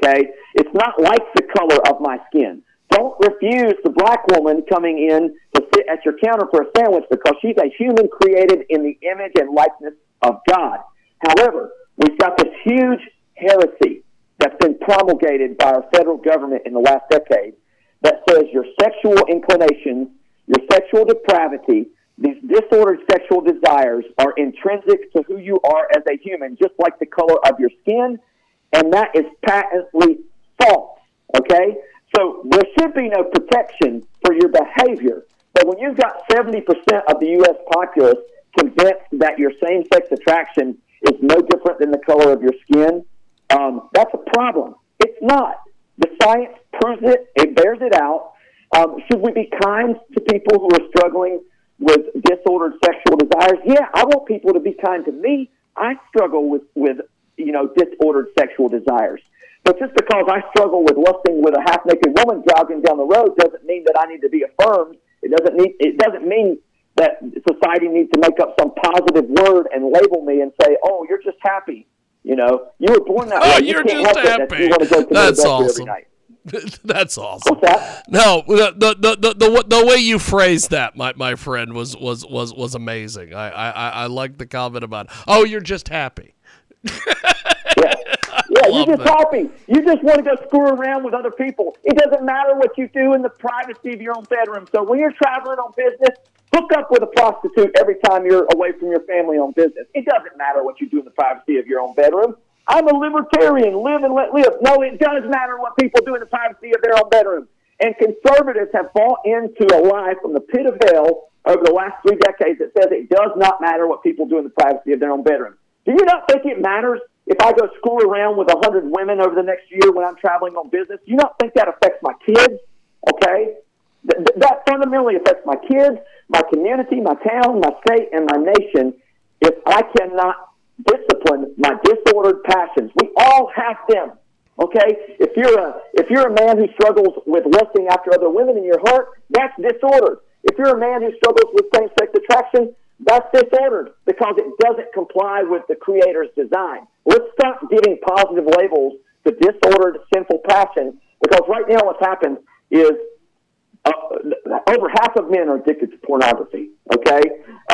Okay? It's not like the color of my skin. Don't refuse the black woman coming in to sit at your counter for a sandwich because she's a human created in the image and likeness of God. However, we've got this huge heresy that's been promulgated by our federal government in the last decade that says your sexual inclinations, your sexual depravity, these disordered sexual desires are intrinsic to who you are as a human, just like the color of your skin, and that is patently false. Okay? So there should be no protection for your behavior. But when you've got 70% of the U.S. populace convinced that your same sex attraction is no different than the color of your skin, um, that's a problem. It's not. The science proves it, it bears it out. Um, should we be kind to people who are struggling with disordered sexual desires? Yeah, I want people to be kind to me. I struggle with, with you know, disordered sexual desires. But just because I struggle with lusting with a half naked woman jogging down the road doesn't mean that I need to be affirmed. It doesn't need it doesn't mean that society needs to make up some positive word and label me and say, "Oh, you're just happy." You know, you were born that oh, way. You're you can't just happy. That you want to go to That's awesome. That's awesome. No, the the, the the the the way you phrased that, my, my friend, was was was was amazing. I I I like the comment about, oh, you're just happy. Yeah, Yeah, you're just happy. You just want to go screw around with other people. It doesn't matter what you do in the privacy of your own bedroom. So when you're traveling on business, hook up with a prostitute every time you're away from your family on business. It doesn't matter what you do in the privacy of your own bedroom. I'm a libertarian. Live and let live. No, it does matter what people do in the privacy of their own bedroom. And conservatives have bought into a lie from the pit of hell over the last three decades that says it does not matter what people do in the privacy of their own bedroom. Do you not think it matters if I go screw around with a hundred women over the next year when I'm traveling on business? Do you not think that affects my kids? Okay, Th- th- that fundamentally affects my kids, my community, my town, my state, and my nation. If I cannot discipline my disordered passions, we all have them. Okay, if you're a if you're a man who struggles with lusting after other women in your heart, that's disordered. If you're a man who struggles with same-sex attraction, that's disordered because it doesn't comply with the Creator's design. Let's stop giving positive labels to disordered sinful passion because right now what's happened is uh, over half of men are addicted to pornography. Okay,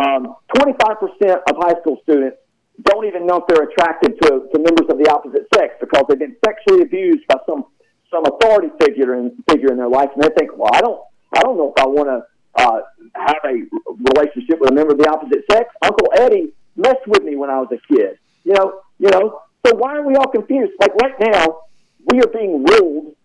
um, 25% of high school students don't even know if they're attracted to, to members of the opposite sex because they've been sexually abused by some some authority figure in figure in their life, and they think, well, I don't I don't know if I want to uh, have a relationship with a member of the opposite sex. Uncle Eddie messed with me when I was a kid. You know, you know. So why are we all confused? Like right now, we are being ruled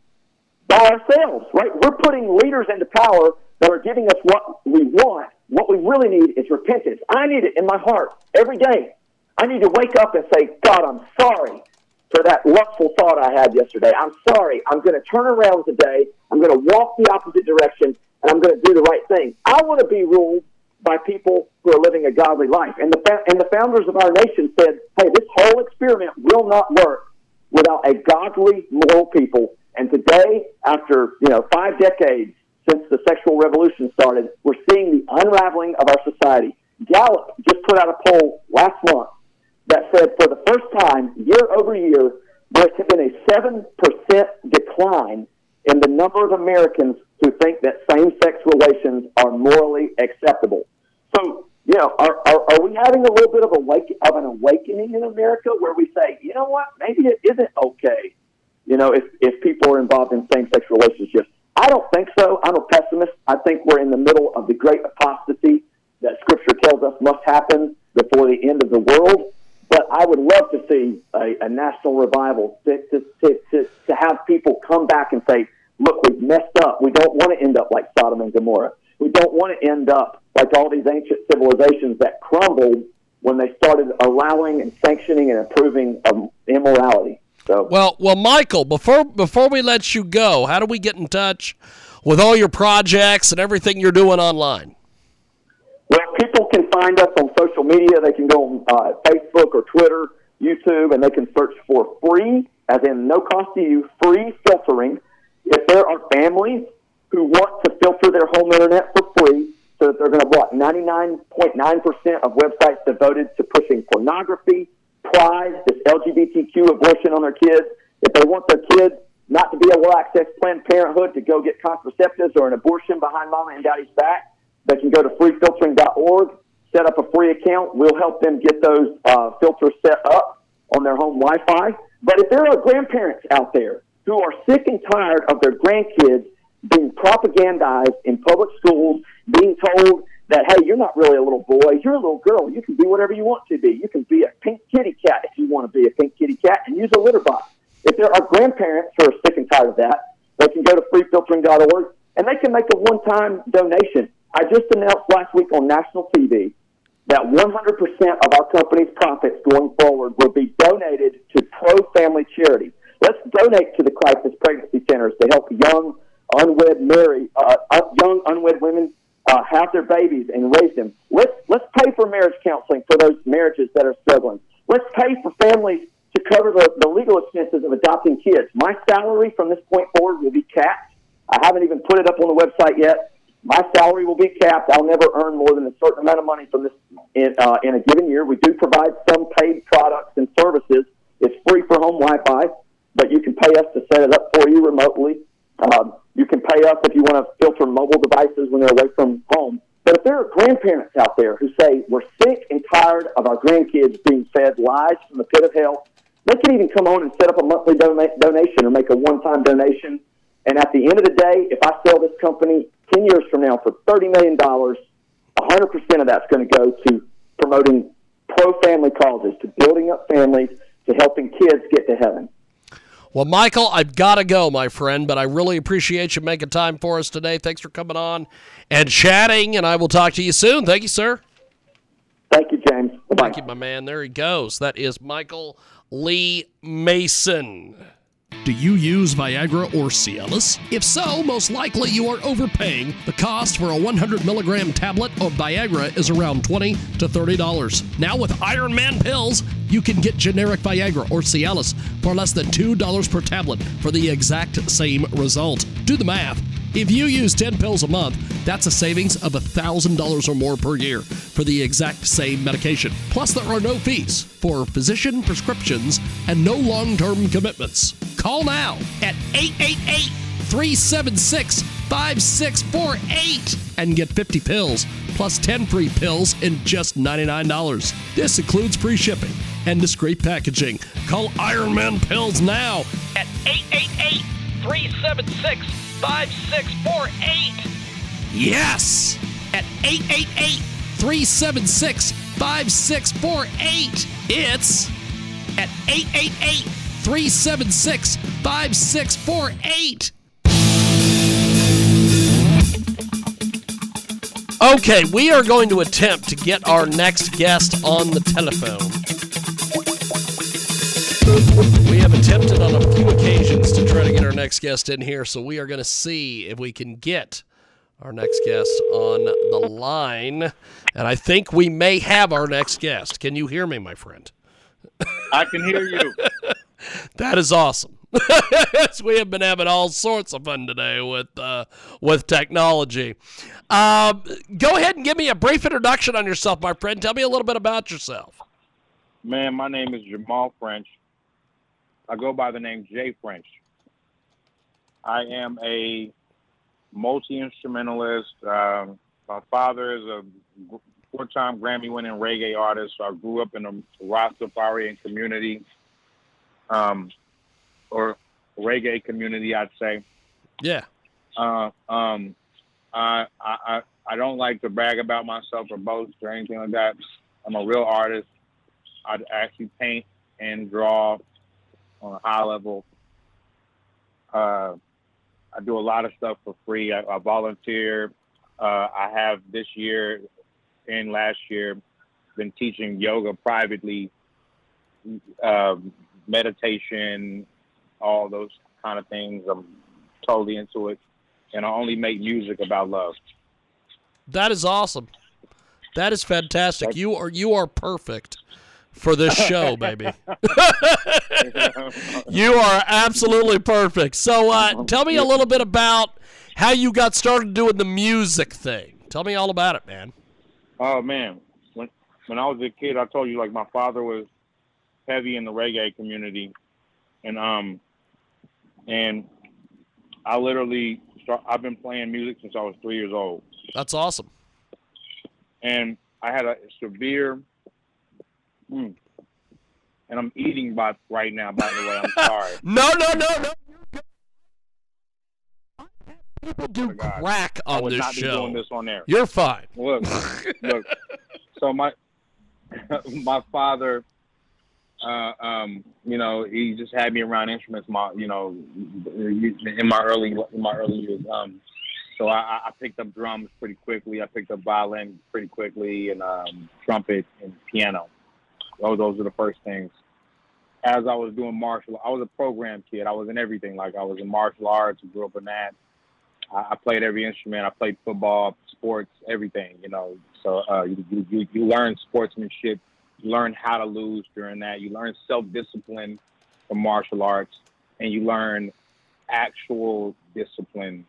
by ourselves. Right? We're putting leaders into power that are giving us what we want. What we really need is repentance. I need it in my heart every day. I need to wake up and say, God, I'm sorry for that lustful thought I had yesterday. I'm sorry. I'm going to turn around today. I'm going to walk the opposite direction, and I'm going to do the right thing. I want to be ruled by people who are living a godly life. And the fa- and the founders of our nation said, "Hey, this whole experiment will not work without a godly, moral people." And today, after you know five decades since the sexual revolution started, we're seeing the unraveling of our society. Gallup just put out a poll last month that said for the first time, year over year, there's been a 7% decline in the number of Americans who think that same sex relations are morally acceptable. So, you know, are, are, are we having a little bit of, awake, of an awakening in America where we say, you know what, maybe it isn't okay, you know, if, if people are involved in same sex relationships? I don't think so. I'm a pessimist. I think we're in the middle of the great apostasy that Scripture tells us must happen before the end of the world. But I would love to see a, a national revival to, to, to, to, to have people come back and say, look, we've messed up. We don't want to end up like Sodom and Gomorrah. We don't want to end up like all these ancient civilizations that crumbled when they started allowing and sanctioning and approving of immorality. So, Well, well, Michael, before before we let you go, how do we get in touch with all your projects and everything you're doing online? Well, people can find us on social media. They can go on uh, Facebook or Twitter, YouTube, and they can search for free, as in no cost to you, free filtering. If there are families who want to filter their home internet for free, so that they're going to block 99.9% of websites devoted to pushing pornography, pride, this LGBTQ abortion on their kids. If they want their kids not to be able to access Planned Parenthood to go get contraceptives or an abortion behind mama and daddy's back, they can go to freefiltering.org, set up a free account. We'll help them get those uh, filters set up on their home Wi-Fi. But if there are grandparents out there who are sick and tired of their grandkids being propagandized in public schools, being told that, hey, you're not really a little boy, you're a little girl, you can be whatever you want to be. You can be a pink kitty cat if you want to be a pink kitty cat and use a litter box. If there are grandparents who are sick and tired of that, they can go to freefiltering.org and they can make a one-time donation. I just announced last week on national TV that 100% of our company's profits going forward will be donated to pro-family charity. Let's donate to the crisis pregnancy centers to help young unwed marry uh, uh, young unwed women uh, have their babies and raise them. Let's let's pay for marriage counseling for those marriages that are struggling. Let's pay for families to cover the, the legal expenses of adopting kids. My salary from this point forward will be capped. I haven't even put it up on the website yet. My salary will be capped. I'll never earn more than a certain amount of money from this in, uh, in a given year. We do provide some paid products and services. It's free for home Wi-Fi, but you can pay us to set it up for you remotely. Um, you can pay us if you want to filter mobile devices when they're away from home. But if there are grandparents out there who say we're sick and tired of our grandkids being fed lies from the pit of hell, they can even come on and set up a monthly dona- donation or make a one-time donation. And at the end of the day, if I sell this company 10 years from now for $30 million, 100% of that's going to go to promoting pro-family causes, to building up families, to helping kids get to heaven. Well, Michael, I've got to go, my friend, but I really appreciate you making time for us today. Thanks for coming on and chatting, and I will talk to you soon. Thank you, sir. Thank you, James. Bye-bye. Thank you, my man. There he goes. That is Michael Lee Mason. Do you use Viagra or Cialis? If so, most likely you are overpaying. The cost for a 100 milligram tablet of Viagra is around 20 to $30. Now, with Iron Man pills, you can get generic Viagra or Cialis for less than $2 per tablet for the exact same result. Do the math. If you use 10 pills a month, that's a savings of $1,000 or more per year for the exact same medication. Plus, there are no fees for physician prescriptions and no long term commitments. Call now at 888 376 5648 and get 50 pills plus 10 free pills in just $99. This includes free shipping and discreet packaging. Call Ironman Pills now at 888 376 5648. Yes! At 888 376 5648. It's at 888 376 5648. Okay, we are going to attempt to get our next guest on the telephone. We have attempted on a few occasions to try to get our next guest in here, so we are going to see if we can get our next guest on the line. And I think we may have our next guest. Can you hear me, my friend? I can hear you. That is awesome. we have been having all sorts of fun today with uh, with technology. Um, go ahead and give me a brief introduction on yourself, my friend. Tell me a little bit about yourself. Man, my name is Jamal French. I go by the name Jay French. I am a multi instrumentalist. Um, my father is a four time Grammy winning reggae artist. So I grew up in a Rastafarian community, um, or reggae community, I'd say. Yeah. Uh, um, I, I, I- I don't like to brag about myself or boast or anything like that. I'm a real artist. I actually paint and draw on a high level. Uh, I do a lot of stuff for free. I, I volunteer. Uh, I have this year and last year been teaching yoga privately, um, meditation, all those kind of things. I'm totally into it, and I only make music about love. That is awesome. That is fantastic. You are you are perfect for this show, baby. you are absolutely perfect. So, uh, tell me a little bit about how you got started doing the music thing. Tell me all about it, man. Oh man, when when I was a kid, I told you like my father was heavy in the reggae community, and um, and I literally start. I've been playing music since I was three years old, That's awesome. and I had a severe. Mm, and I'm eating by right now. By the way, I'm sorry. No, no, no, no. People do crack on I would this not be doing this on there. You're fine. Look, look. So my my father, uh, um, you know, he just had me around instruments. My, you know, in my early in my early years. Um, so I, I picked up drums pretty quickly. I picked up violin pretty quickly, and um, trumpet and piano. Those those are the first things. As I was doing martial, I was a program kid. I was in everything. Like I was in martial arts. Grew up in that. I, I played every instrument. I played football, sports, everything. You know, so uh, you, you you learn sportsmanship. You learn how to lose during that. You learn self discipline from martial arts, and you learn actual discipline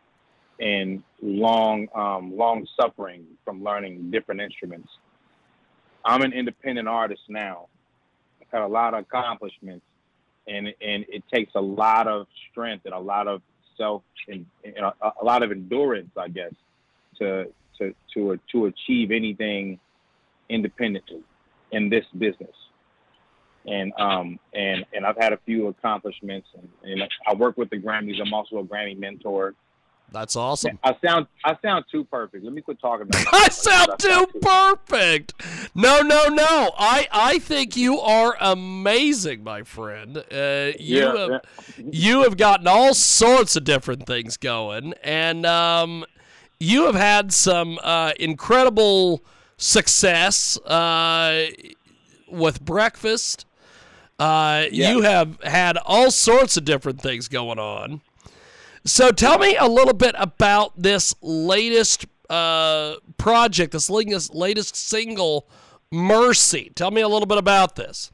and long um, long suffering from learning different instruments. I'm an independent artist now. I've had a lot of accomplishments, and and it takes a lot of strength and a lot of self and, and a, a lot of endurance, I guess, to to to to achieve anything independently in this business. And um and and I've had a few accomplishments, and, and I work with the Grammys. I'm also a Grammy mentor. That's awesome. I sound I sound too perfect. Let me quit talking about. I sound too perfect. No, no, no. I I think you are amazing, my friend. Uh, you Yeah, have yeah. you have gotten all sorts of different things going, and um, you have had some uh, incredible success uh, with breakfast. Uh, You have had all sorts of different things going on. So tell me a little bit about this latest uh, project, this latest, latest single, Mercy. Tell me a little bit about this.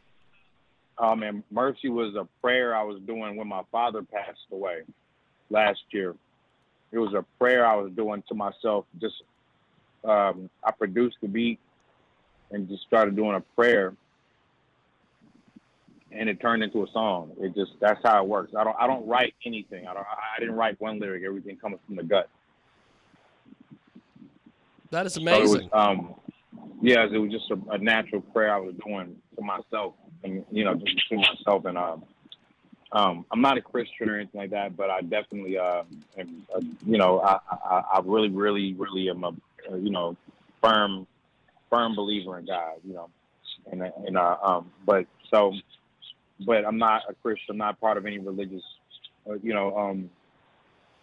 Oh man, mercy was a prayer I was doing when my father passed away last year. It was a prayer I was doing to myself. Just um, I produced the beat and just started doing a prayer, and it turned into a song. It just that's how it works. I don't I don't write anything. I don't I didn't write one lyric. Everything comes from the gut. That is amazing. it was, um, yeah, it was just a, a natural prayer I was doing to myself, and you know, just to myself. And um, um, I'm not a Christian or anything like that, but I definitely, uh, am, uh, you know, I, I, I really, really, really am a, uh, you know, firm, firm believer in God. You know, and and uh, um, but so, but I'm not a Christian. I'm not part of any religious, uh, you know, um,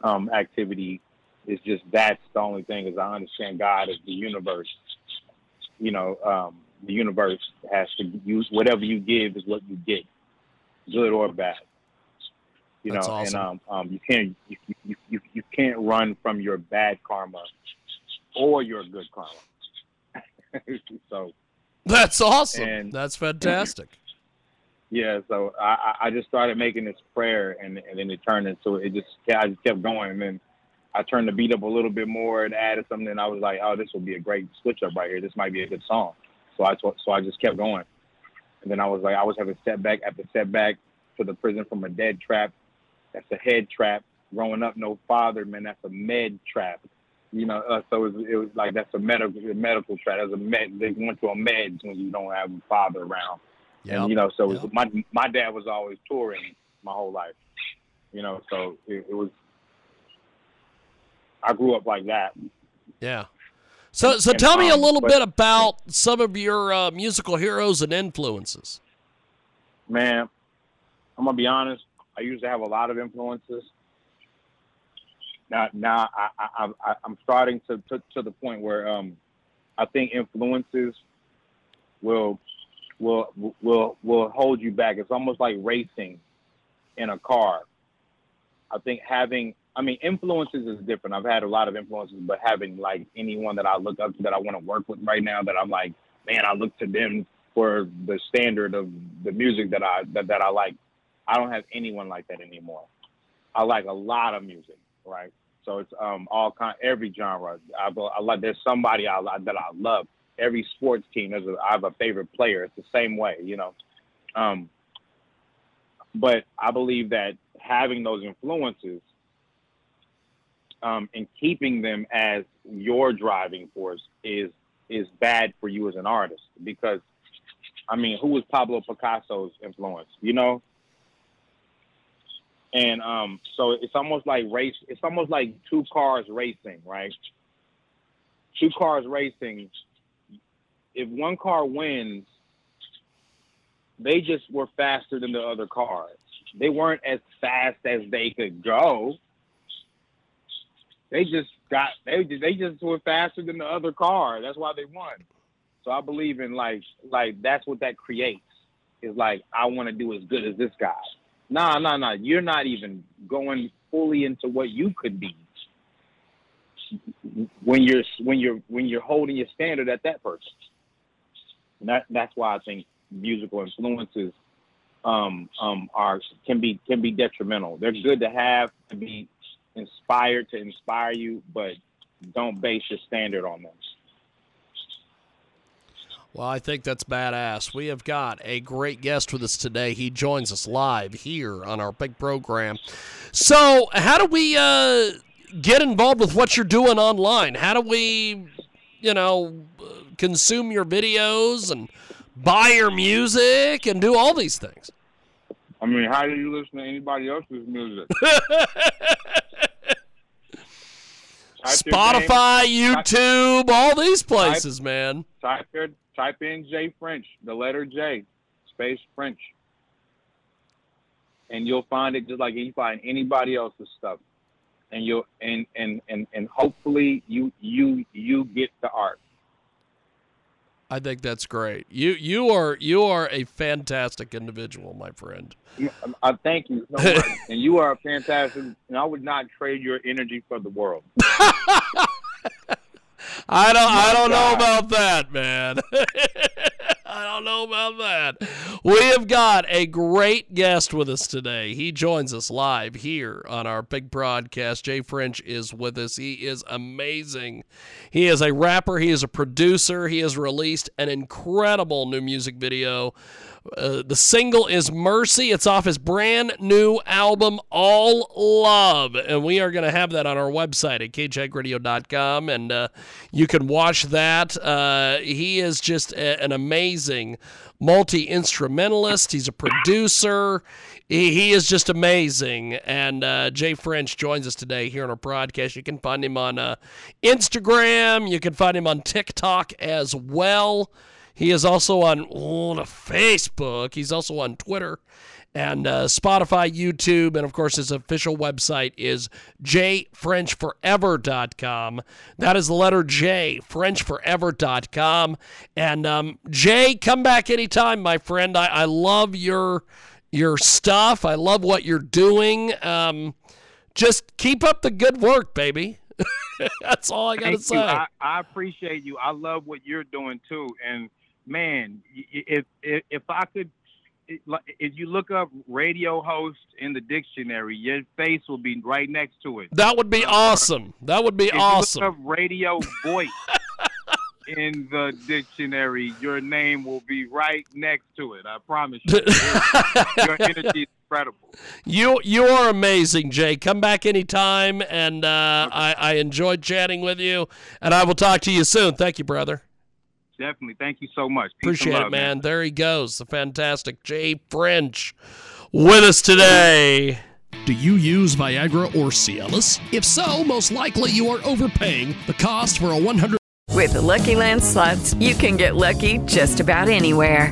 um, activity. It's just that's the only thing is I understand God is the universe. You know, um, the universe has to use whatever you give is what you get, good or bad. You That's know, awesome. and um, um, you can't you, you, you, you can't run from your bad karma or your good karma. so That's awesome. And- That's fantastic. Yeah, so I, I just started making this prayer, and and then it turned into it. Just I just kept going, and then I turned the beat up a little bit more and added something. And I was like, oh, this will be a great switch up right here. This might be a good song. So I so I just kept going, and then I was like, I was having setback after setback to the prison from a dead trap. That's a head trap. Growing up, no father, man. That's a med trap. You know, uh, so it was, it was like that's a medical medical trap. That's a med. They went to a meds when you don't have a father around. And you know, so was, my my dad was always touring my whole life. You know, so it, it was. I grew up like that. Yeah. So, so And, tell me a um, little but- bit about some of your uh, musical heroes and influences. Man, I'm gonna be honest. I used to have a lot of influences. Now, now I, I, I, I'm starting to, to to the point where um, I think influences will will will will hold you back. It's almost like racing in a car. I think having, I mean, influences is different. I've had a lot of influences, but having like anyone that I look up to that I want to work with right now, that I'm like, man, I look to them for the standard of the music that I that, that I like. I don't have anyone like that anymore. I like a lot of music, right? So it's um all kind, every genre. I, I like. There's somebody I that I love. Every sports team, there's a, I have a favorite player. It's the same way, you know. Um, but I believe that having those influences um, and keeping them as your driving force is is bad for you as an artist because I mean, who was Pablo Picasso's influence? You know, and um, so it's almost like race. It's almost like two cars racing, right? Two cars racing. If one car wins, they just were faster than the other cars. They weren't as fast as they could go. They just got they they just were faster than the other car. That's why they won. So I believe in like like that's what that creates. Is like I want to do as good as this guy. Nah, nah, nah. You're not even going fully into what you could be when you're when you're when you're holding your standard at that person. And that that's why I think musical influences um, um, are can be can be detrimental. They're good to have to be inspired to inspire you, but don't base your standard on them. Well, I think that's badass. We have got a great guest with us today. He joins us live here on our big program. So, how do we uh, get involved with what you're doing online? How do we, you know, consume your videos and buy your music and do all these things? I mean, how do you listen to anybody else's music? Spotify, YouTube, all these places, man. Type your, type in J French, the letter J, space French, and you'll find it just like you find anybody else's stuff, and you'll and and and and hopefully you you you get the art. I think that's great. You you are you are a fantastic individual, my friend. Um, I thank you so much, and you are a fantastic. And I would not trade your energy for the world. I don't I don't know about that, man. I don't know about that. We have got a great guest with us today. He joins us live here on our big broadcast. Jay French is with us. He is amazing. He is a rapper, he is a producer. He has released an incredible new music video. Uh, the single is Mercy. It's off his brand new album, All Love. And we are going to have that on our website at kjagradio.com. And uh, you can watch that. Uh, he is just a- an amazing multi instrumentalist, he's a producer. He, he is just amazing. And uh, Jay French joins us today here on our broadcast. You can find him on uh, Instagram, you can find him on TikTok as well. He is also on, on Facebook. He's also on Twitter and uh, Spotify, YouTube, and of course his official website is jfrenchforever.com. That is the letter J, frenchforever.com. And um, Jay, come back anytime, my friend. I, I love your your stuff. I love what you're doing. Um, just keep up the good work, baby. That's all I got to say. I, I appreciate you. I love what you're doing too. And man, if if, if I could, if you look up radio host in the dictionary, your face will be right next to it. That would be awesome. That would be if awesome. you look up radio voice in the dictionary, your name will be right next to it. I promise you. your energy is incredible. You you are amazing, Jay. Come back anytime, and uh, I I enjoyed chatting with you, and I will talk to you soon. Thank you, brother. Definitely. Thank you so much. Peace and Appreciate love, it, man. There he goes, the fantastic Jay French, with us today. Do you use Viagra or Cialis? If so, most likely you are overpaying the cost for a 100 With the Lucky Land slots, you can get lucky just about anywhere.